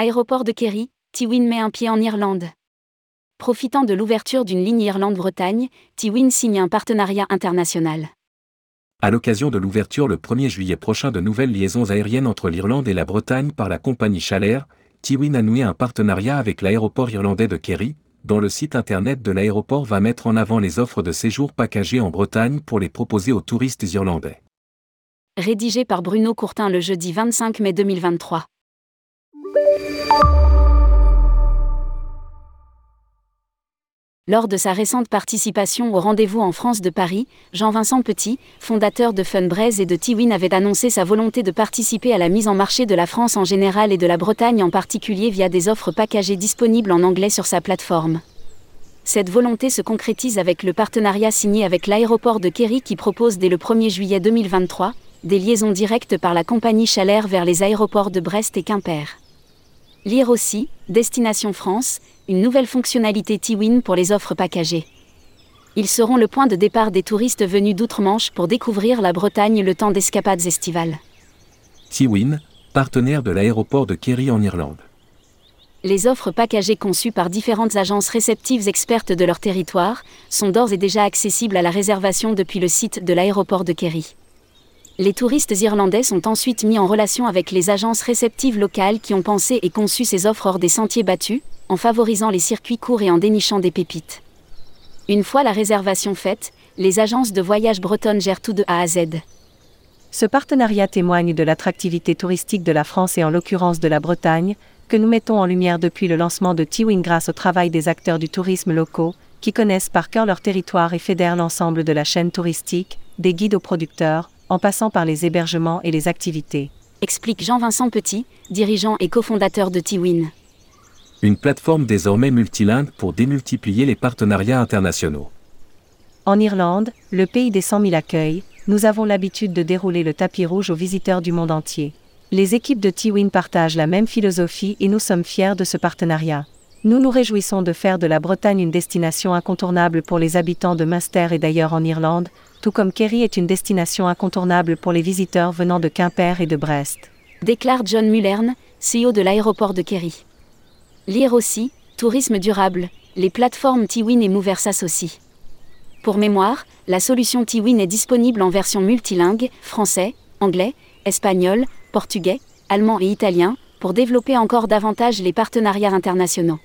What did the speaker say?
Aéroport de Kerry, Tiwin met un pied en Irlande. Profitant de l'ouverture d'une ligne Irlande-Bretagne, Tiwin signe un partenariat international. À l'occasion de l'ouverture le 1er juillet prochain de nouvelles liaisons aériennes entre l'Irlande et la Bretagne par la compagnie Chalair, Tiwin a noué un partenariat avec l'aéroport irlandais de Kerry, dont le site internet de l'aéroport va mettre en avant les offres de séjour packagés en Bretagne pour les proposer aux touristes irlandais. Rédigé par Bruno Courtin le jeudi 25 mai 2023. Lors de sa récente participation au rendez-vous en France de Paris, Jean-Vincent Petit, fondateur de Funbraise et de Tiwin, avait annoncé sa volonté de participer à la mise en marché de la France en général et de la Bretagne en particulier via des offres packagées disponibles en anglais sur sa plateforme. Cette volonté se concrétise avec le partenariat signé avec l'aéroport de Kerry qui propose dès le 1er juillet 2023 des liaisons directes par la compagnie Chalair vers les aéroports de Brest et Quimper. Lire aussi, Destination France, une nouvelle fonctionnalité Tiwin pour les offres packagées. Ils seront le point de départ des touristes venus d'outre-Manche pour découvrir la Bretagne le temps d'escapades estivales. Tiwin, partenaire de l'aéroport de Kerry en Irlande. Les offres packagées conçues par différentes agences réceptives expertes de leur territoire sont d'ores et déjà accessibles à la réservation depuis le site de l'aéroport de Kerry. Les touristes irlandais sont ensuite mis en relation avec les agences réceptives locales qui ont pensé et conçu ces offres hors des sentiers battus, en favorisant les circuits courts et en dénichant des pépites. Une fois la réservation faite, les agences de voyage bretonnes gèrent tout de A à Z. Ce partenariat témoigne de l'attractivité touristique de la France et en l'occurrence de la Bretagne, que nous mettons en lumière depuis le lancement de Tiwin grâce au travail des acteurs du tourisme locaux, qui connaissent par cœur leur territoire et fédèrent l'ensemble de la chaîne touristique, des guides aux producteurs, en passant par les hébergements et les activités. Explique Jean-Vincent Petit, dirigeant et cofondateur de Tiwin une plateforme désormais multilingue pour démultiplier les partenariats internationaux. En Irlande, le pays des 100 000 accueils, nous avons l'habitude de dérouler le tapis rouge aux visiteurs du monde entier. Les équipes de Tiwin partagent la même philosophie et nous sommes fiers de ce partenariat. Nous nous réjouissons de faire de la Bretagne une destination incontournable pour les habitants de Munster et d'ailleurs en Irlande, tout comme Kerry est une destination incontournable pour les visiteurs venant de Quimper et de Brest. Déclare John Mullern, CEO de l'aéroport de Kerry. Lire aussi, Tourisme durable, les plateformes Tiwin et Mover s'associent. Pour mémoire, la solution Tiwin est disponible en version multilingue, français, anglais, espagnol, portugais, allemand et italien, pour développer encore davantage les partenariats internationaux.